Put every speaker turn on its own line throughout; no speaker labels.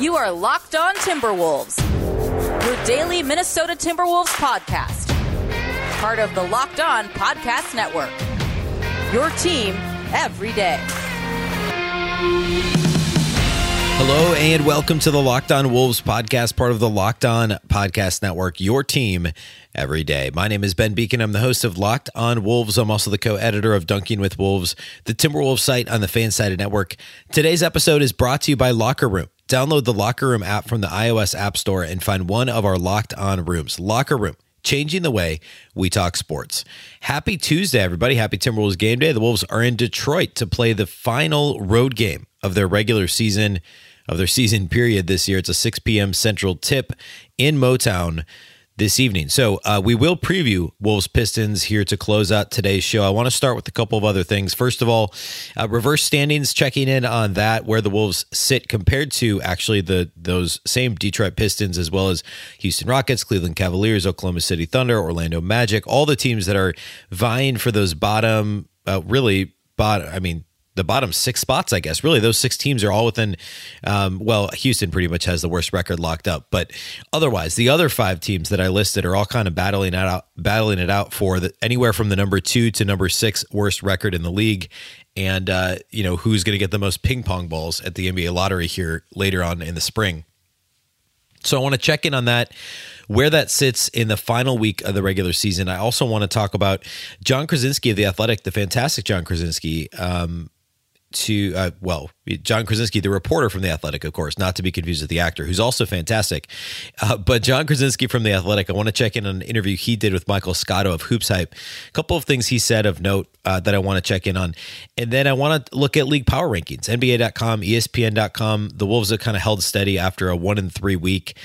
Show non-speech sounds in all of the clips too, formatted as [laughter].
You are Locked On Timberwolves, your daily Minnesota Timberwolves podcast. Part of the Locked On Podcast Network. Your team every day.
Hello and welcome to the Locked On Wolves podcast, part of the Locked On Podcast Network, your team every day. My name is Ben Beecken. I'm the host of Locked On Wolves. I'm also the co editor of Dunking with Wolves, the Timberwolves site on the Fansided Network. Today's episode is brought to you by Locker Room. Download the Locker Room app from the iOS App Store and find one of our Locked On rooms. Locker Room changing the way we talk sports. Happy Tuesday, everybody. Happy Timberwolves game day. The Wolves are in Detroit to play the final road game of their regular season, of their season period this year. It's a 6 p.m. Central tip in Motown this evening. So uh, we will preview Wolves Pistons here to close out today's show. I want to start with a couple of other things. First of all, uh, reverse standings, checking in on that, where the Wolves sit compared to actually the those same Detroit Pistons as well as Houston Rockets, Cleveland Cavaliers, Oklahoma City Thunder, Orlando Magic, all the teams that are vying for those bottom, uh, really bottom. I mean the bottom six spots, I guess. Really, those six teams are all within. Um, well, Houston pretty much has the worst record locked up, but otherwise, the other five teams that I listed are all kind of battling out, battling it out for the, anywhere from the number two to number six worst record in the league, and uh, you know who's going to get the most ping pong balls at the NBA lottery here later on in the spring. So I want to check in on that where that sits in the final week of the regular season. I also want to talk about John Krawczynski of the Athletic, the fantastic John Krawczynski, Um, to uh, well, Jon Krawczynski, the reporter from the Athletic, of course, not to be confused with the actor, who's also fantastic. Uh, but John Krawczynski from the Athletic, I want to check in on an interview he did with Michael Scotto of Hoops Hype. A couple of things he said of note uh, that I want to check in on, and then I want to look at league power rankings, NBA.com, ESPN.com. The Wolves have kind of held steady after a one in three week,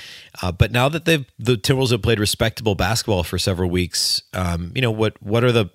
uh, but now that they've the Timberwolves have played respectable basketball for several weeks, um, you know what what are the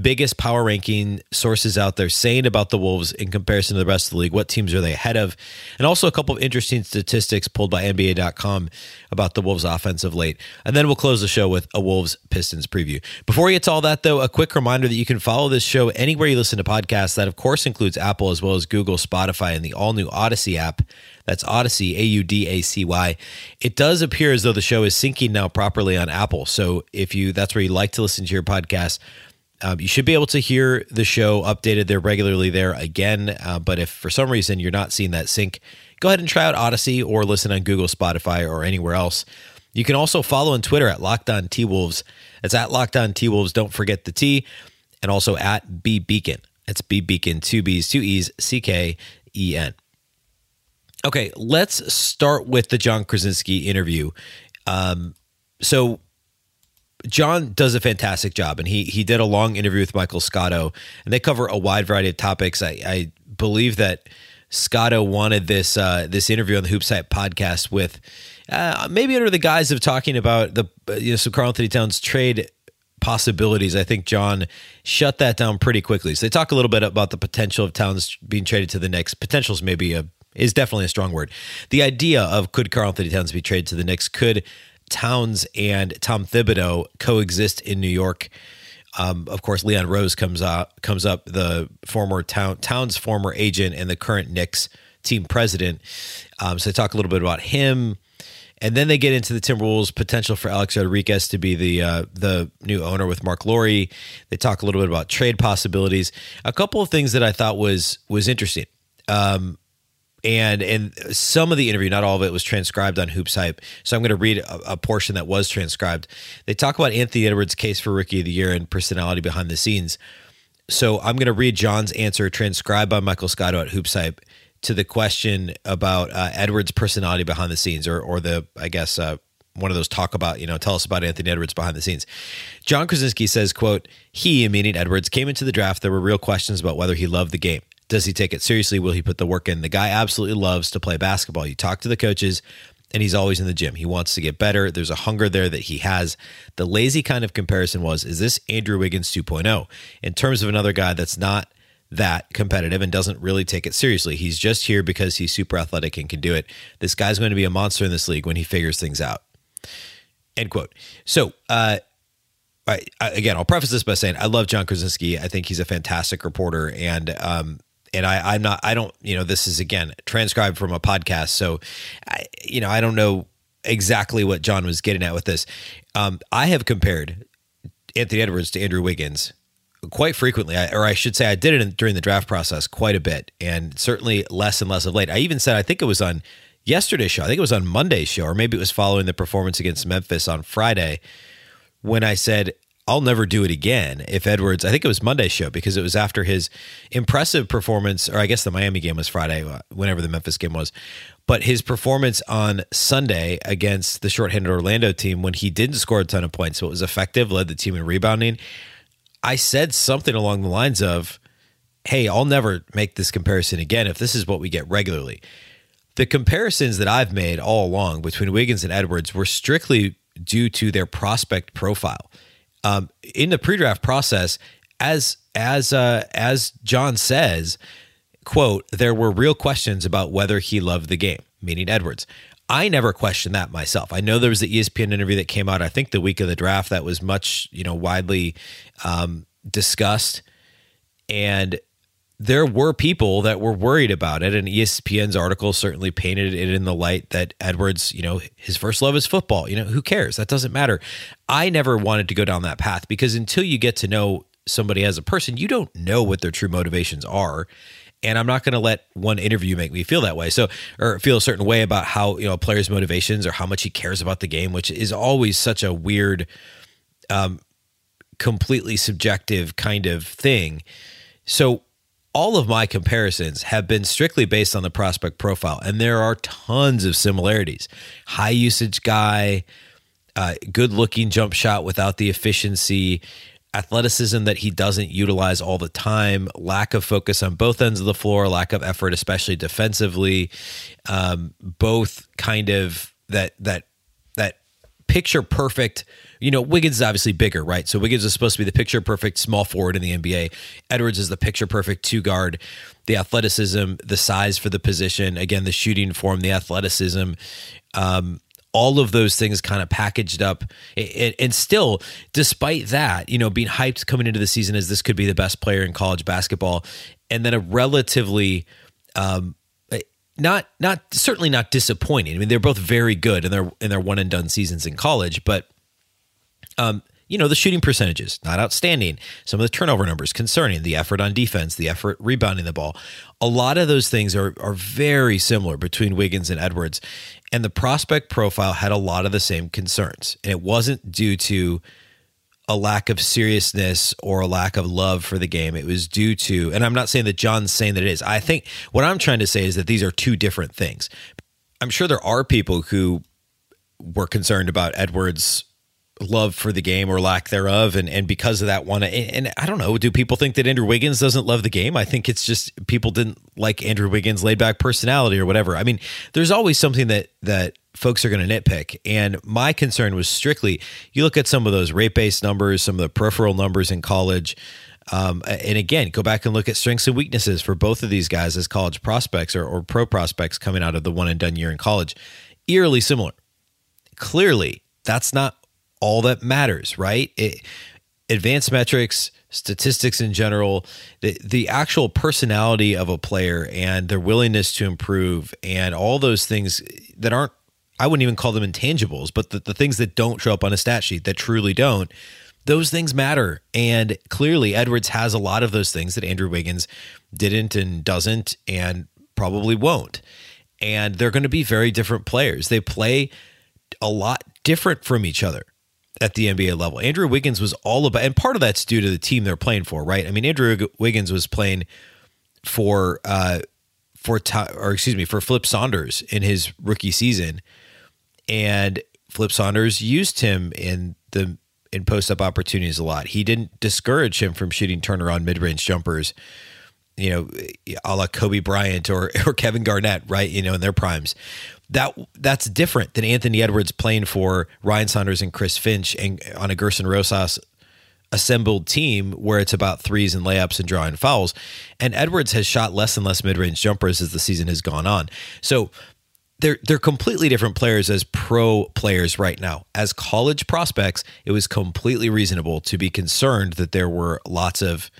biggest power ranking sources out there saying about the Wolves in comparison to the rest of the league? What teams are they ahead of? And also a couple of interesting statistics pulled by NBA.com about the Wolves offense of late. And then we'll close the show with a Wolves Pistons preview. Before we get to all that, though, a quick reminder that you can follow this show anywhere you listen to podcasts. That, of course, includes Apple as well as Google, Spotify, and the all new Audacy app. That's Audacy, A U D A C Y. It does appear as though the show is syncing now properly on Apple. So if you that's where you like to listen to your podcast, um, you should be able to hear the show updated there regularly there again. Uh, but if for some reason you're not seeing that sync, go ahead and try out Audacy or listen on Google, Spotify, or anywhere else. You can also follow on Twitter at Locked On T Wolves. It's at Locked On T Wolves. Don't forget the T, and also at B Beecken. It's B Beecken, two B's, two E's, C K E N. Okay, let's start with the John Krawczynski interview. Um, so Jon does a fantastic job, and he he did a long interview with Michael Scotto, and they cover a wide variety of topics. I, I believe that Scotto wanted this uh, this interview on the Hoops Hype podcast with uh, maybe under the guise of talking about the you know some Karl-Anthony Towns trade possibilities. I think John shut that down pretty quickly. So they talk a little bit about the potential of Towns being traded to the Knicks. Potentials maybe a is definitely a strong word. The idea of could Karl-Anthony Towns be traded to the Knicks? Could Towns and Tom Thibodeau coexist in New York? Um, of course, Leon Rose comes up, comes up, the former town Towns former agent and the current Knicks team president. Um, so they talk a little bit about him, and then they get into the Timberwolves' potential for Alex Rodriguez to be the uh, the new owner with Mark Lore. They talk a little bit about trade possibilities. A couple of things that I thought was was interesting. Um, and and some of the interview, not all of it, was transcribed on Hoops Hype. So I'm going to read a, a, portion that was transcribed. They talk about Anthony Edwards' case for Rookie of the Year and personality behind the scenes. So I'm going to read John's answer, transcribed by Michael Scotto at Hoops Hype, to the question about uh, Edwards' personality behind the scenes, or or the I guess uh, one of those talk about you know tell us about Anthony Edwards behind the scenes. John Krawczynski says, "quote He, meaning Edwards, came into the draft. There were real questions about whether he loved the game." Does he take it seriously? Will he put the work in? The guy absolutely loves to play basketball. You talk to the coaches, and he's always in the gym. He wants to get better. There's a hunger there that he has. The lazy kind of comparison was is this Andrew Wiggins 2.0 in terms of another guy that's not that competitive and doesn't really take it seriously. He's just here because he's super athletic and can do it. This guy's going to be a monster in this league when he figures things out. End quote. So, uh, I, again, I'll preface this by saying I love John Krawczynski. I think he's a fantastic reporter, and um, and I, I'm not, I don't, you know, this is again transcribed from a podcast. So, I, you know, I don't know exactly what John was getting at with this. Um, I have compared Anthony Edwards to Andrew Wiggins quite frequently, or I should say, I did it in, during the draft process quite a bit, and certainly less and less of late. I even said, I think it was on yesterday's show, I think it was on Monday's show, or maybe it was following the performance against Memphis on Friday, when I said I'll never do it again if Edwards, I think it was Monday's show because it was after his impressive performance, or I guess the Miami game was Friday, uh, whenever the Memphis game was. But his performance on Sunday against the shorthanded Orlando team when he didn't score a ton of points, but was effective, led the team in rebounding. I said something along the lines of, Hey, I'll never make this comparison again if this is what we get regularly. The comparisons that I've made all along between Wiggins and Edwards were strictly due to their prospect profile um, in the pre-draft process, as as uh, as John says, quote, there were real questions about whether he loved the game, meaning Edwards. I never questioned that myself. I know there was the ESPN interview that came out, I think the week of the draft that was much, you know, widely um, discussed. And there were people that were worried about it, and ESPN's article certainly painted it in the light that Edwards, you know, his first love is football. You know, who cares? That doesn't matter. I never wanted to go down that path because until you get to know somebody as a person, you don't know what their true motivations are. And I'm not going to let one interview make me feel that way. So, or feel a certain way about how, you know, a player's motivations or how much he cares about the game, which is always such a weird, um, completely subjective kind of thing. So, all of my comparisons have been strictly based on the prospect profile, and there are tons of similarities. High usage guy, uh, good looking jump shot without the efficiency, athleticism that he doesn't utilize all the time, lack of focus on both ends of the floor, lack of effort, especially defensively. Um, both kind of that that that picture perfect you know, Wiggins is obviously bigger, right? So Wiggins is supposed to be the picture perfect small forward in the NBA. Edwards is the picture perfect two guard. The athleticism, the size for the position, again, the shooting form, the athleticism, um, all of those things kind of packaged up. And still, despite that, you know, being hyped coming into the season as this could be the best player in college basketball, and then a relatively um, not not certainly not disappointing. I mean, they're both very good in their in their one and done seasons in college, but um, you know, the shooting percentages, not outstanding. Some of the turnover numbers concerning the effort on defense, the effort rebounding the ball. A lot of those things are, are very similar between Wiggins and Edwards. And the prospect profile had a lot of the same concerns. And it wasn't due to a lack of seriousness or a lack of love for the game. It was due to, and I'm not saying that John's saying that it is. I think what I'm trying to say is that these are two different things. I'm sure there are people who were concerned about Edwards' love for the game or lack thereof and and because of that one and, I don't know do people think that Andrew Wiggins doesn't love the game? I think it's just people didn't like Andrew Wiggins laid back personality or whatever. I mean there's always something that that folks are going to nitpick and my concern was strictly you look at some of those rate based numbers some of the peripheral numbers in college um, and again go back and look at strengths and weaknesses for both of these guys as college prospects or, or pro prospects coming out of the one and done year in college. Eerily similar. Clearly that's not all that matters, right? It, advanced metrics, statistics in general, the the actual personality of a player and their willingness to improve and all those things that aren't I wouldn't even call them intangibles, but the, the things that don't show up on a stat sheet that truly don't, those things matter. And clearly Edwards has a lot of those things that Andrew Wiggins didn't and doesn't and probably won't. And they're going to be very different players. They play a lot different from each other at the NBA level. Andrew Wiggins was all about, and part of that's due to the team they're playing for, right? I mean, Andrew Wiggins was playing for, uh, for, or excuse me, for Flip Saunders in his rookie season, and Flip Saunders used him in the in post up opportunities a lot. He didn't discourage him from shooting turnaround mid range jumpers, you know, a la Kobe Bryant or [laughs] or Kevin Garnett, right? You know, in their primes that that's different than Anthony Edwards playing for Ryan Saunders and Chris Finch and on a Gerson Rosas assembled team where it's about threes and layups and drawing fouls. And Edwards has shot less and less mid-range jumpers as the season has gone on. So they're they're completely different players as pro players right now. As college prospects, it was completely reasonable to be concerned that there were lots of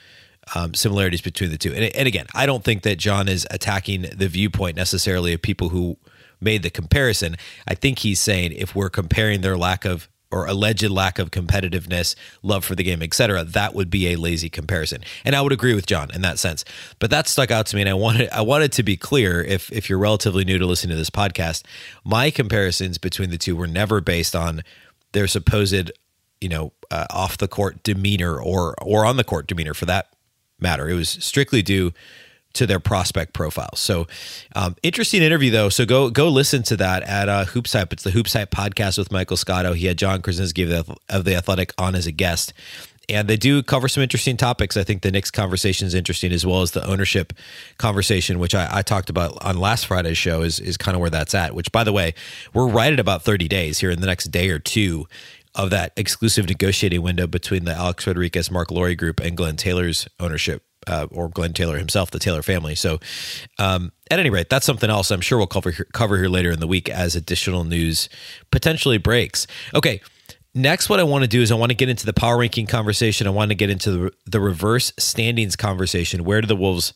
um, similarities between the two. And, and again, I don't think that John is attacking the viewpoint necessarily of people who made the comparison. I think he's saying if we're comparing their lack of or alleged lack of competitiveness, love for the game, etc., that would be a lazy comparison. And I would agree with John in that sense. But that stuck out to me, and I wanted I wanted to be clear. If if you're relatively new to listening to this podcast, my comparisons between the two were never based on their supposed, you know, uh, off the court demeanor or or on the court demeanor for that matter. It was strictly due to their prospect profile. So, um, interesting interview though. So go go listen to that at uh, Hoops Hype. It's the Hoops Hype podcast with Michael Scotto. He had John Krawczynski of the, of the Athletic on as a guest. And they do cover some interesting topics. I think the Knicks conversation is interesting as well as the ownership conversation, which I, I talked about on last Friday's show, is, is kind of where that's at. Which, by the way, we're right at about 30 days here in the next day or two of that exclusive negotiating window between the Alex Rodriguez, Mark Lore group and Glenn Taylor's ownership uh, or Glenn Taylor himself, the Taylor family. So, um, at any rate, that's something else I'm sure we'll cover here, cover here later in the week as additional news potentially breaks. Okay. Next, what I want to do is I want to get into the power ranking conversation. I want to get into the, the reverse standings conversation. Where do the Wolves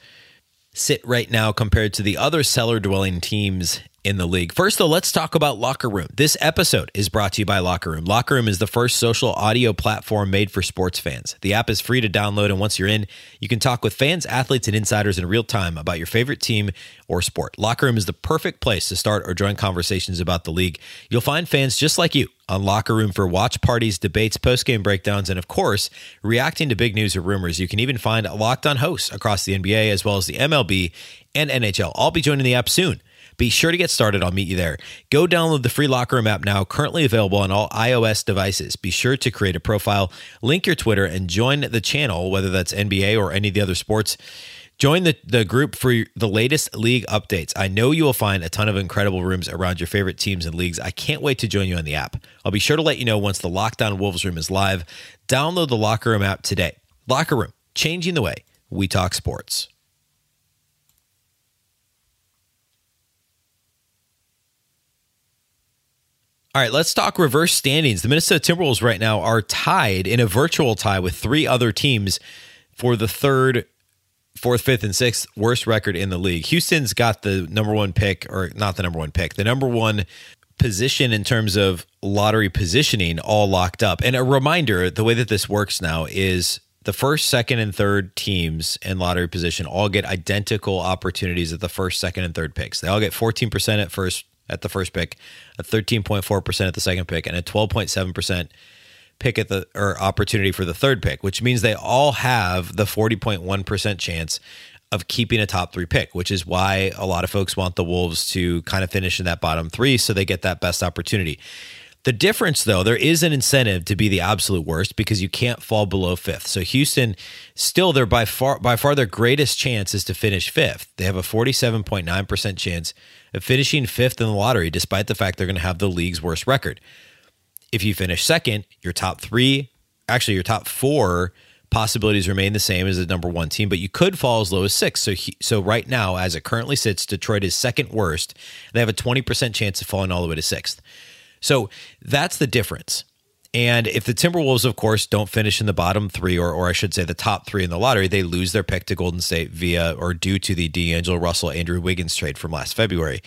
sit right now compared to the other cellar dwelling teams in the league. First, though, let's talk about Locker Room. This episode is brought to you by Locker Room. Locker Room is the first social audio platform made for sports fans. The app is free to download, and once you're in, you can talk with fans, athletes, and insiders in real time about your favorite team or sport. Locker Room is the perfect place to start or join conversations about the league. You'll find fans just like you on Locker Room for watch parties, debates, post-game breakdowns, and of course, reacting to big news or rumors. You can even find locked on hosts across the NBA as well as the MLB and NHL. I'll be joining the app soon. Be sure to get started. I'll meet you there. Go download the free Locker Room app now, currently available on all iOS devices. Be sure to create a profile, link your Twitter, and join the channel, whether that's NBA or any of the other sports. Join the, the group for the latest league updates. I know you will find a ton of incredible rooms around your favorite teams and leagues. I can't wait to join you on the app. I'll be sure to let you know once the Locked On Wolves room is live. Download the Locker Room app today. Locker Room, changing the way we talk sports. All right, let's talk reverse standings. The Minnesota Timberwolves right now are tied in a virtual tie with three other teams for the third, fourth, fifth, and sixth worst record in the league. Houston's got the number one pick, or not the number one pick, the number one position in terms of lottery positioning all locked up. And a reminder the way that this works now is the first, second, and third teams in lottery position all get identical opportunities at the first, second, and third picks. They all get 14% at first, at the first pick, a 13.4% at the second pick, and a 12.7% pick at the or opportunity for the third pick, which means they all have the 40.1% chance of keeping a top three pick, which is why a lot of folks want the Wolves to kind of finish in that bottom three so they get that best opportunity. The difference, though, there is an incentive to be the absolute worst because you can't fall below fifth. So Houston, still, they're by far by far their greatest chance is to finish fifth. They have a forty-seven point nine percent chance finishing fifth in the lottery, despite the fact they're going to have the league's worst record. If you finish second, your top three, actually your top four possibilities remain the same as the number one team, but you could fall as low as six. So, he, so right now, as it currently sits, Detroit is second worst. They have a twenty percent chance of falling all the way to sixth. So that's the difference. And if the Timberwolves, of course, don't finish in the bottom three, or, or I should say the top three in the lottery, they lose their pick to Golden State via or due to the D'Angelo Russell Andrew Wiggins trade from last February.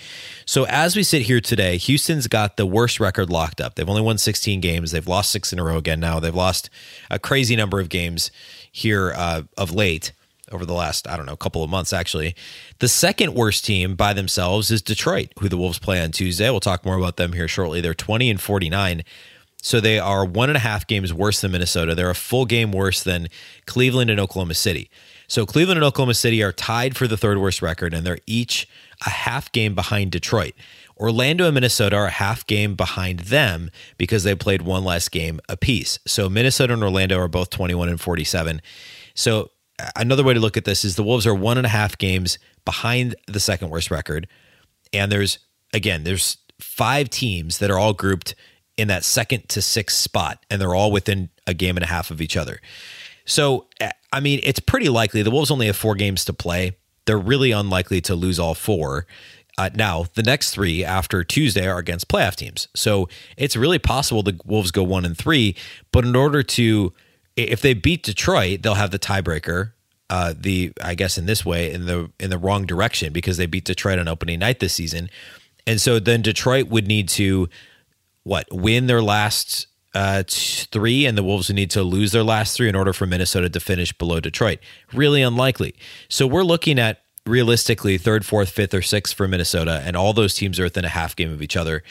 So as we sit here today, Houston's got the worst record locked up. They've only won 16 games. They've lost six in a row again now. They've lost a crazy number of games here uh, of late over the last, I don't know, couple of months, actually. The second worst team by themselves is Detroit, who the Wolves play on Tuesday. We'll talk more about them here shortly. They're 20 and 49. So they are one and a half games worse than Minnesota. They're a full game worse than Cleveland and Oklahoma City. So Cleveland and Oklahoma City are tied for the third worst record, and they're each a half game behind Detroit. Orlando and Minnesota are a half game behind them because they played one less game apiece. So Minnesota and Orlando are both 21 and 47. So uh, another way to look at this is the Wolves are one and a half games behind the second worst record. And there's, again, there's five teams that are all grouped in that second to sixth spot, and they're all within a game and a half of each other. So, I mean, it's pretty likely the Wolves only have four games to play. They're really unlikely to lose all four. Uh, now, the next three after Tuesday are against playoff teams. So it's really possible the Wolves go one and three. But in order to if they beat Detroit, they'll have the tiebreaker uh, the I guess in this way in the in the wrong direction because they beat Detroit on opening night this season, and so then Detroit would need to what win their last uh, three, and the Wolves need to lose their last three in order for Minnesota to finish below Detroit. Really unlikely. So we're looking at realistically third, fourth, fifth, or sixth for Minnesota, and all those teams are within a half game of each other.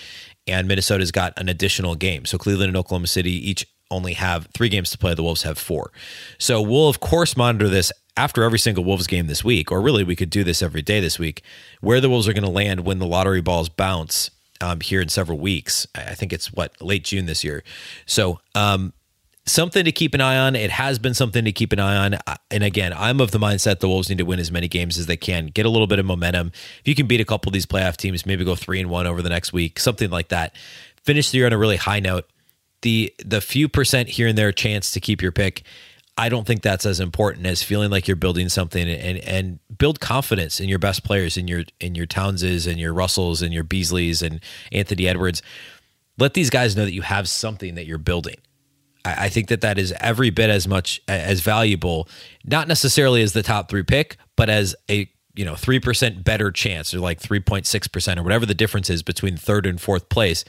And Minnesota's got an additional game. So Cleveland and Oklahoma City each only have three games to play. The Wolves have four. So we'll, of course, monitor this after every single Wolves game this week, or really we could do this every day this week, where the Wolves are going to land when the lottery balls bounce um, here in several weeks. I think it's what late June this year. So um, something to keep an eye on. It has been something to keep an eye on. And again, I'm of the mindset the Wolves need to win as many games as they can, get a little bit of momentum. If you can beat a couple of these playoff teams, maybe go three and one over the next week, something like that. Finish the year on a really high note. The the few percent here and there chance to keep your pick I don't think that's as important as feeling like you're building something and and build confidence in your best players, in your in your Townses and your Russells and your Beasleys and Anthony Edwards. Let these guys know that you have something that you're building. I, I think that that is every bit as much as valuable, not necessarily as the top three pick, but as a you know three percent better chance, or like three point six percent, or whatever the difference is between third and fourth place.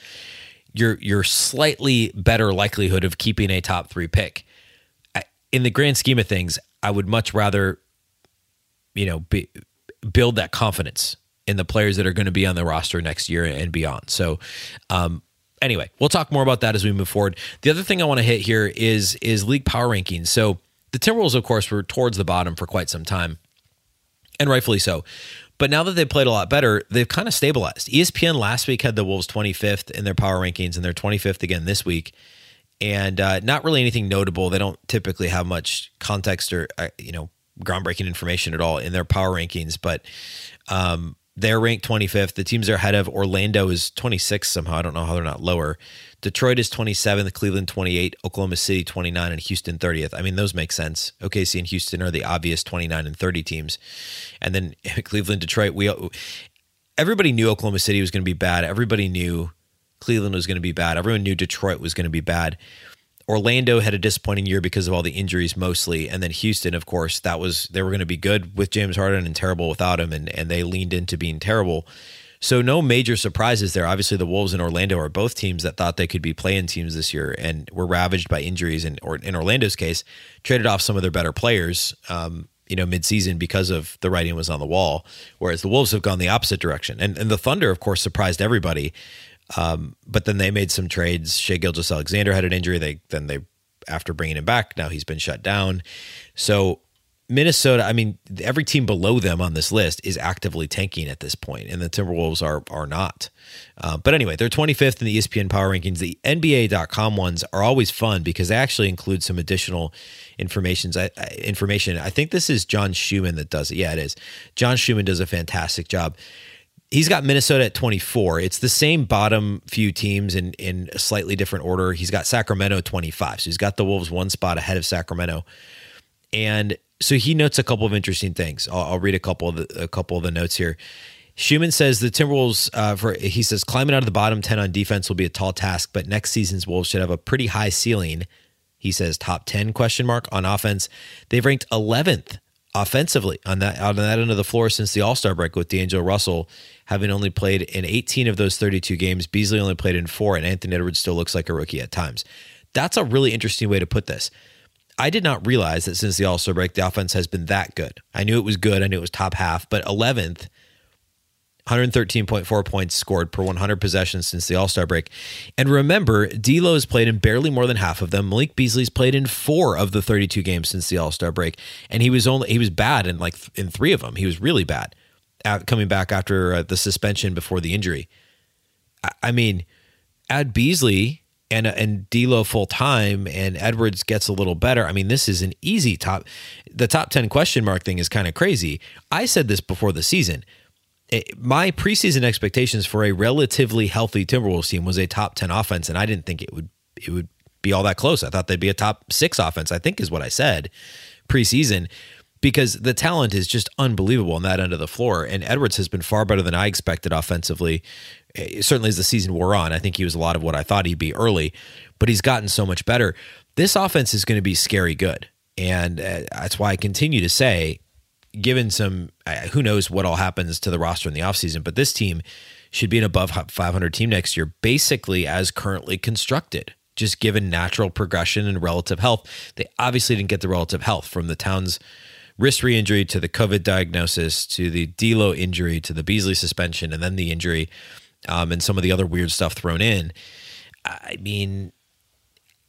Your your slightly better likelihood of keeping a top three pick in the grand scheme of things, I would much rather, you know, be, build that confidence in the players that are going to be on the roster next year and beyond. So, um, anyway, we'll talk more about that as we move forward. The other thing I want to hit here is is league power rankings. So the Timberwolves, of course, were towards the bottom for quite some time, and rightfully so. But now that they've played a lot better, they've kind of stabilized. ESPN last week had the Wolves 25th in their power rankings, and they're 25th again this week and uh, not really anything notable. They don't typically have much context or uh, you know groundbreaking information at all in their power rankings, but um, they're ranked 25th. The teams are ahead of Orlando is 26th somehow. I don't know how they're not lower. Detroit is 27th, Cleveland 28, Oklahoma City 29, and Houston 30th. I mean, those make sense. OKC and Houston are the obvious 29 and 30 teams, and then [laughs] Cleveland, Detroit. We everybody knew Oklahoma City was going to be bad. Everybody knew Cleveland was going to be bad. Everyone knew Detroit was going to be bad. Orlando had a disappointing year because of all the injuries mostly. And then Houston, of course, that was they were going to be good with James Harden and terrible without him, and, and they leaned into being terrible. So no major surprises there. Obviously, the Wolves and Orlando are both teams that thought they could be playing teams this year and were ravaged by injuries. And or in Orlando's case, traded off some of their better players, um, you know, midseason because of the writing was on the wall. Whereas the Wolves have gone the opposite direction. And and the Thunder, of course, surprised everybody um, but then they made some trades. Shai Gilgeous-Alexander had an injury. They then they after bringing him back, now he's been shut down. So Minnesota, I mean, every team below them on this list is actively tanking at this point, and the Timberwolves are are not. Uh, but anyway, they're 25th in the ESPN Power Rankings. The NBA.com ones are always fun because they actually include some additional informations. I, information. I think this is John Schuhmann that does it. Yeah, it is. John Schuhmann does a fantastic job he's got Minnesota at 24. It's the same bottom few teams in in a slightly different order. He's got Sacramento 25. So he's got the Wolves one spot ahead of Sacramento. And so he notes a couple of interesting things. I'll, I'll read a couple of the, a couple of the notes here. Schuhmann says the Timberwolves, uh, for he says climbing out of the bottom 10 on defense will be a tall task, but next season's Wolves should have a pretty high ceiling. He says top 10 question mark on offense. They've ranked 11th offensively on that on that end of the floor since the All Star break with D'Angelo Russell having only played in 18 of those 32 games. Beasley only played in four, and Anthony Edwards still looks like a rookie at times. That's a really interesting way to put this. I did not realize that since the All Star break, the offense has been that good. I knew it was good. I knew it was top half, but 11th 113.4 points scored per 100 possessions since the All Star break. And remember, D'Lo has played in barely more than half of them. Malik Beasley's played in four of the 32 games since the All Star break, and he was only he was bad in like in three of them. He was really bad at, coming back after uh, the suspension before the injury. I, I mean, add Beasley and and D'Lo full time, and Edwards gets a little better. I mean, this is an easy top. The top 10 question mark thing is kind of crazy. I said this before the season my preseason expectations for a relatively healthy Timberwolves team was a top 10 offense and I didn't think it would it would be all that close. I thought they'd be a top 6 offense, I think is what I said preseason because the talent is just unbelievable on that end of the floor and Edwards has been far better than I expected offensively. Eh, certainly as the season wore on, I think he was a lot of what I thought he'd be early, but he's gotten so much better. This offense is going to be scary good. And uh, that's why I continue to say, given some, who knows what all happens to the roster in the offseason, but this team should be an above 500 team next year, basically as currently constructed, just given natural progression and relative health. They obviously didn't get the relative health from the Towns wrist re injury to the COVID diagnosis to the D'Lo injury to the Beasley suspension and then the injury um, and some of the other weird stuff thrown in. I mean,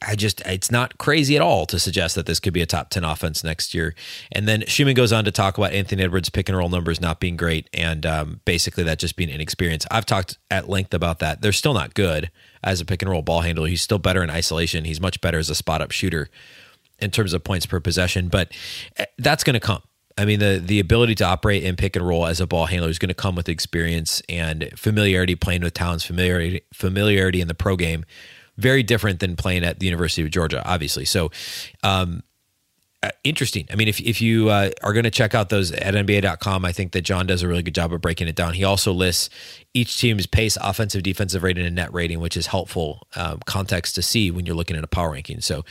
I just, it's not crazy at all to suggest that this could be a top 10 offense next year. And then Schuhmann goes on to talk about Anthony Edwards' pick and roll numbers not being great and um, basically that just being inexperienced. I've talked at length about that. They're still not good as a pick and roll ball handler. He's still better in isolation. He's much better as a spot up shooter in terms of points per possession, but eh, that's going to come. I mean, the the ability to operate in pick and roll as a ball handler is going to come with experience and familiarity playing with talents, familiarity familiarity in the pro game. Very different than playing at the University of Georgia, obviously. So, um, uh, interesting. I mean, if if you uh, are going to check out those at NBA.com, I think that John does a really good job of breaking it down. He also lists each team's pace, offensive, defensive rating, and net rating, which is helpful um, context to see when you're looking at a power ranking. So,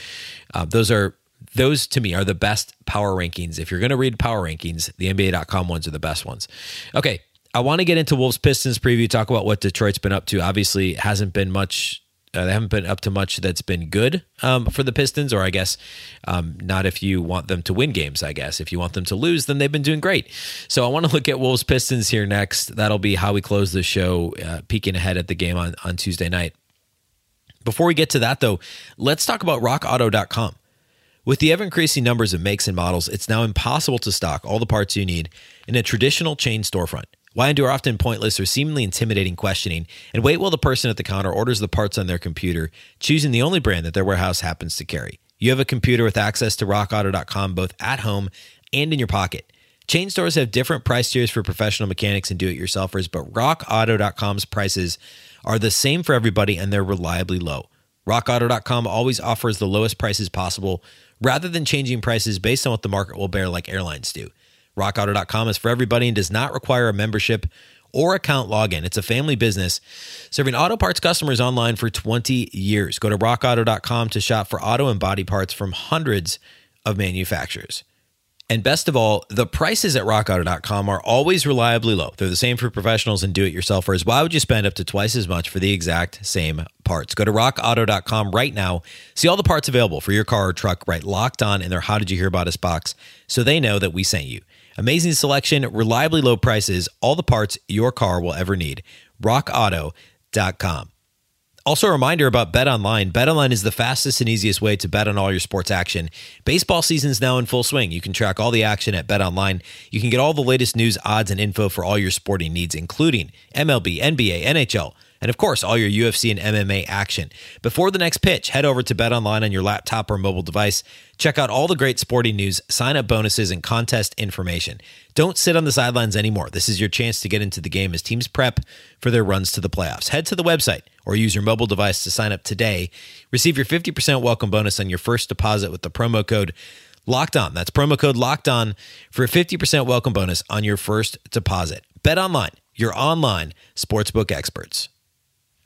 uh, those are those to me are the best power rankings. If you're going to read power rankings, the NBA.com ones are the best ones. Okay, I want to get into Wolves Pistons preview, talk about what Detroit's been up to. Obviously, hasn't been much. Uh, they haven't been up to much that's been good um, for the Pistons, or I guess um, not if you want them to win games. I guess if you want them to lose, then they've been doing great. So I want to look at Wolves Pistons here next. That'll be how we close the show, uh, peeking ahead at the game on on Tuesday night. Before we get to that, though, let's talk about RockAuto.com. With the ever increasing numbers of makes and models, it's now impossible to stock all the parts you need in a traditional chain storefront. Why endure often pointless or seemingly intimidating questioning and wait while the person at the counter orders the parts on their computer, choosing the only brand that their warehouse happens to carry? You have a computer with access to rockauto.com both at home and in your pocket. Chain stores have different price tiers for professional mechanics and do it yourselfers, but rockauto.com's prices are the same for everybody and they're reliably low. RockAuto.com always offers the lowest prices possible rather than changing prices based on what the market will bear like airlines do. RockAuto.com is for everybody and does not require a membership or account login. It's a family business serving auto parts customers online for 20 years. Go to rockauto.com to shop for auto and body parts from hundreds of manufacturers. And best of all, the prices at rockauto.com are always reliably low. They're the same for professionals and do it yourselfers. Why would you spend up to twice as much for the exact same parts? Go to rockauto.com right now. See all the parts available for your car or truck right locked on in their How Did You Hear About Us box so they know that we sent you. Amazing selection, reliably low prices, all the parts your car will ever need. rockauto.com. Also, a reminder about Bet Online. Bet Online is the fastest and easiest way to bet on all your sports action. Baseball season is now in full swing. You can track all the action at Bet Online. You can get all the latest news, odds, and info for all your sporting needs, including MLB, NBA, NHL, and of course, all your UFC and MMA action. Before the next pitch, head over to Bet Online on your laptop or mobile device. Check out all the great sporting news, sign up bonuses, and contest information. Don't sit on the sidelines anymore. This is your chance to get into the game as teams prep for their runs to the playoffs. Head to the website or use your mobile device to sign up today. Receive your 50% welcome bonus on your first deposit with the promo code Locked On. That's promo code Locked On for a 50% welcome bonus on your first deposit. Bet online, your online sportsbook experts.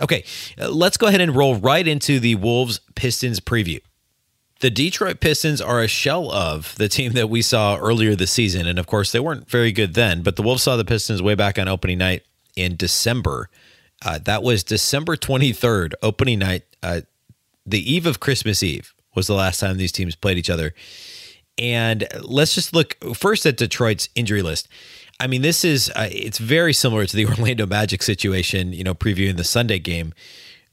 Okay, uh, let's go ahead and roll right into the Wolves Pistons preview. The Detroit Pistons are a shell of the team that we saw earlier this season. And of course, they weren't very good then, but the Wolves saw the Pistons way back on opening night in December. Uh, that was December 23rd, opening night. Uh, the eve of Christmas Eve was the last time these teams played each other. And let's just look first at Detroit's injury list. I mean, this is uh, it's very similar to the [laughs] Orlando Magic situation. You know, previewing the Sunday game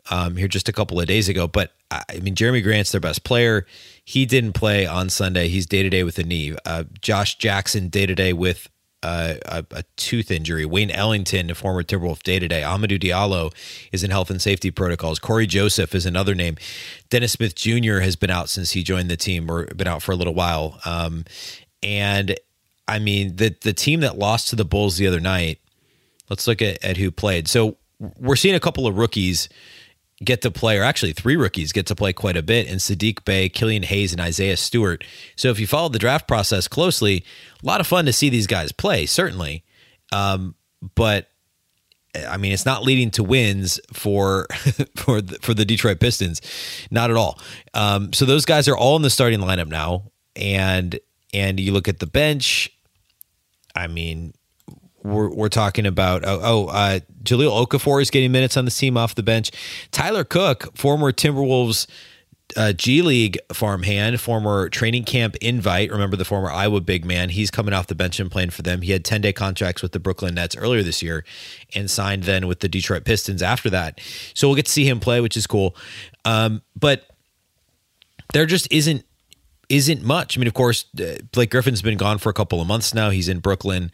um, here just a couple of days ago. But I mean, Jerami Grant's their best player. He didn't play on Sunday. He's day to day with a knee. Uh, Josh Jackson day to day with uh, a, a, tooth injury. Wayne Ellington, a former Timberwolf day to day. Hamidou Diallo is in health and safety protocols. Cory Joseph is another name. Dennis Smith Jr. has been out since he joined the team or been out for a little while. Um, and I mean, the the team that lost to the Bulls the other night. Let's look at, at who played. So we're seeing a couple of rookies get to play, or actually three rookies get to play quite a bit, and Saddiq Bey, Killian Hayes, and Isaiah Stewart. So if you follow the draft process closely, a lot of fun to see these guys play, certainly. Um, but I mean, it's not leading to wins for [laughs] for the, for the Detroit Pistons, not at all. Um, so those guys are all in the starting lineup now and and you look at the bench. I mean, we're, we're talking about oh, oh uh, Jahlil Okafor is getting minutes on the team off the bench. Tyler Cook, former Timberwolves uh, G League farmhand, former training camp invite. Remember the former Iowa big man? He's coming off the bench and playing for them. He had 10 day contracts with the Brooklyn Nets earlier this year and signed then with the Detroit Pistons after that. So we'll get to see him play, which is cool. Um, but there just isn't isn't much. I mean, of course, uh, Blake Griffin's been gone for a couple of months now. He's in Brooklyn,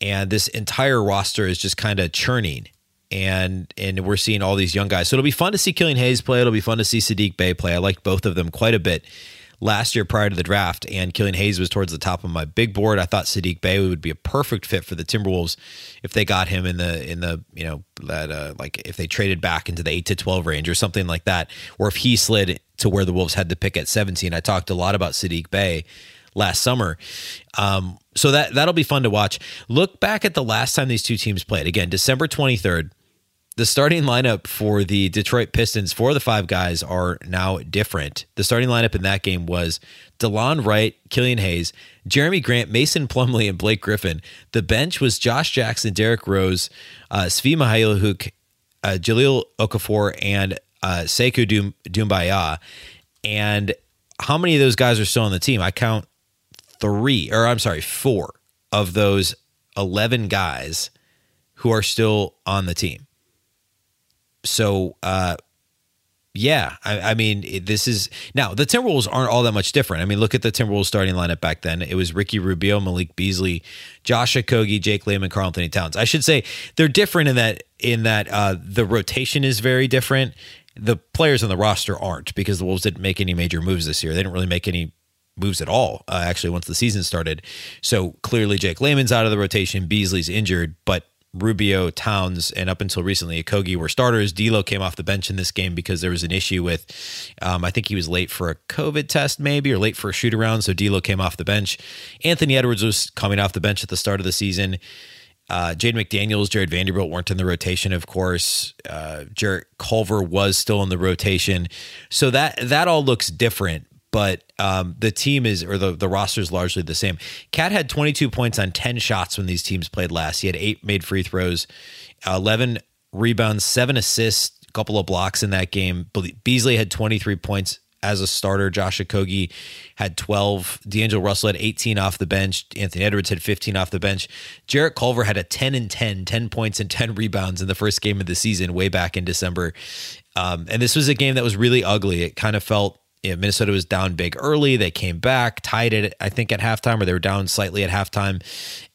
and this entire roster is just kind of churning and and we're seeing all these young guys. So it'll be fun to see Killian Hayes play. It'll be fun to see Saddiq Bey play. I liked both of them quite a bit last year prior to the draft, and Killian Hayes was towards the top of my big board. I thought Saddiq Bey would be a perfect fit for the Timberwolves if they got him in the in the you know that uh, like if they traded back into the eight to twelve range or something like that, or if he slid to where the Wolves had to pick at seventeen. I talked a lot about Saddiq Bey last summer. Um, so that that'll be fun to watch. Look back at the last time these two teams played. Again, December 23rd the starting lineup for the Detroit Pistons, four of the five guys are now different. The starting lineup in that game was DeLon Wright, Killian Hayes, Jerami Grant, Mason Plumlee, and Blake Griffin. The bench was Josh Jackson, Derrick Rose, uh, Svi Mykhailiuk, uh, Jahlil Okafor, and uh, Sekou Dum- Doumbouya. And how many of those guys are still on the team? I count three, or I'm sorry, four of those 11 guys who are still on the team so uh, yeah, I, I, mean, this is now the Timberwolves aren't all that much different. I mean, look at the Timberwolves starting lineup back then. It was Ricky Rubio, Malik Beasley, Josh Okogie, Jake Layman, Karl-Anthony Towns. I should say they're different in that in that uh, the rotation is very different. The players on the roster aren't because the Wolves didn't make any major moves this year. They didn't really make any moves at all. Uh, actually, once the season started, so clearly Jake Layman's out of the rotation. Beasley's injured, but Rubio, Towns, and up until recently, Okogie were starters. D'Lo came off the bench in this game because there was an issue with, um, I think he was late for a COVID test, maybe, or late for a shoot around. So D'Lo came off the bench. Anthony Edwards was coming off the bench at the start of the season. Uh, Jaden McDaniels, Jarred Vanderbilt weren't in the rotation, of course. Uh, Jarrett Culver was still in the rotation, so that that all looks different but um, the team is or the the roster is largely the same. KAT had 22 points on 10 shots when these teams played last. He had eight made free throws, 11 rebounds, seven assists, a couple of blocks in that game. Beasley had 23 points as a starter. Josh Okogie had 12. D'Angelo Russell had 18 off the bench. Anthony Edwards had 15 off the bench. Jarrett Culver had a 10 and 10, 10 points and 10 rebounds in the first game of the season way back in December. Um, and this was a game that was really ugly. It kind of felt Minnesota was down big early. They came back, tied it, I think, at halftime, or they were down slightly at halftime,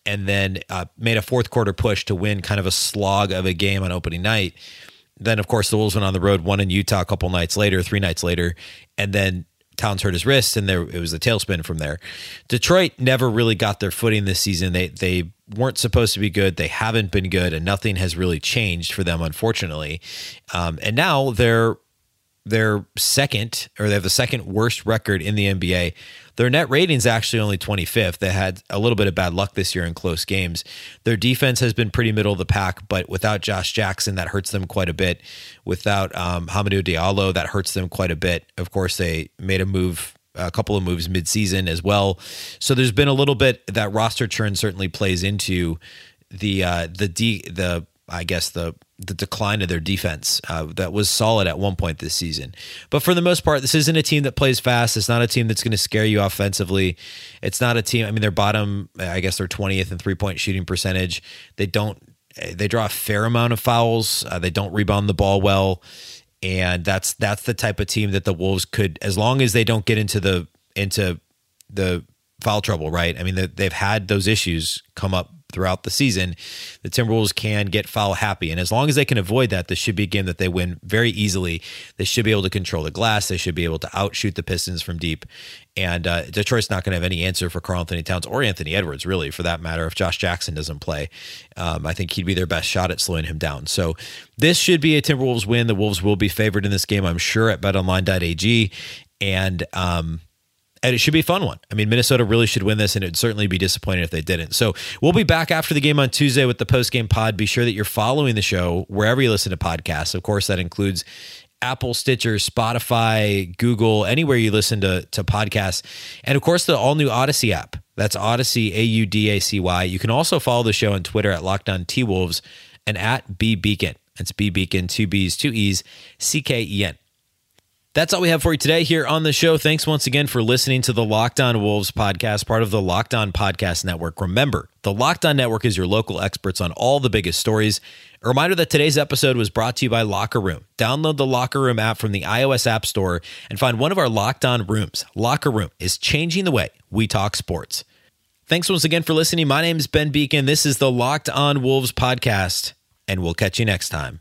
and then uh, made a fourth quarter push to win kind of a slog of a game on opening night. Then, of course, the Wolves went on the road, won in Utah a couple nights later, three nights later, and then Towns hurt his wrist, and there it was a tailspin from there. Detroit never really got their footing this season. They they weren't supposed to be good. They haven't been good, and nothing has really changed for them, unfortunately. Um, and now they're they're second, or they have the second worst record in the NBA. Their net rating is actually only 25th. They had a little bit of bad luck this year in close games. Their defense has been pretty middle of the pack, but without Josh Jackson, that hurts them quite a bit. Without um, Hamidou Diallo, that hurts them quite a bit. Of course, they made a move a couple of moves midseason as well. So there's been a little bit that roster churn certainly plays into the uh, the D the I guess the the decline of their defense uh, that was solid at one point this season. But for the most part, this isn't a team that plays fast. It's not a team that's going to scare you offensively. It's not a team. I mean, they're bottom. I guess they're twentieth in three point shooting percentage. They don't. They draw a fair amount of fouls. Uh, they don't rebound the ball well, and that's that's the type of team that the Wolves could, as long as they don't get into the into the foul trouble. Right. I mean, they've had those issues come up throughout the season, the Timberwolves can get foul happy. And as long as they can avoid that, this should be a game that they win very easily. They should be able to control the glass. They should be able to outshoot the Pistons from deep. And uh, Detroit's not going to have any answer for Karl-Anthony Towns or Anthony Edwards, really, for that matter. If Josh Jackson doesn't play, um, I think he'd be their best shot at slowing him down. So this should be a Timberwolves win. The Wolves will be favored in this game, I'm sure, at betonline.ag. And um, and it should be a fun one. I mean, Minnesota really should win this, and it'd certainly be disappointed if they didn't. So we'll be back after the game on Tuesday with the post game pod. Be sure that you're following the show wherever you listen to podcasts. Of course, that includes Apple, Stitcher, Spotify, Google, anywhere you listen to, to podcasts. And of course, the all new Audacy app. That's Audacy, A U D A C Y. You can also follow the show on Twitter at Locked On T Wolves and at B Beecken. It's B Beecken, two B's, two E's, C K E N. That's all we have for you today here on the show. Thanks once again for listening to the Locked On Wolves podcast, part of the Locked On Podcast Network. Remember, the Locked On Network is your local experts on all the biggest stories. A reminder that today's episode was brought to you by Locker Room. Download the Locker Room app from the iOS App Store and find one of our Locked On rooms. Locker Room is changing the way we talk sports. Thanks once again for listening. My name is Ben Beecken. This is the Locked On Wolves podcast, and we'll catch you next time.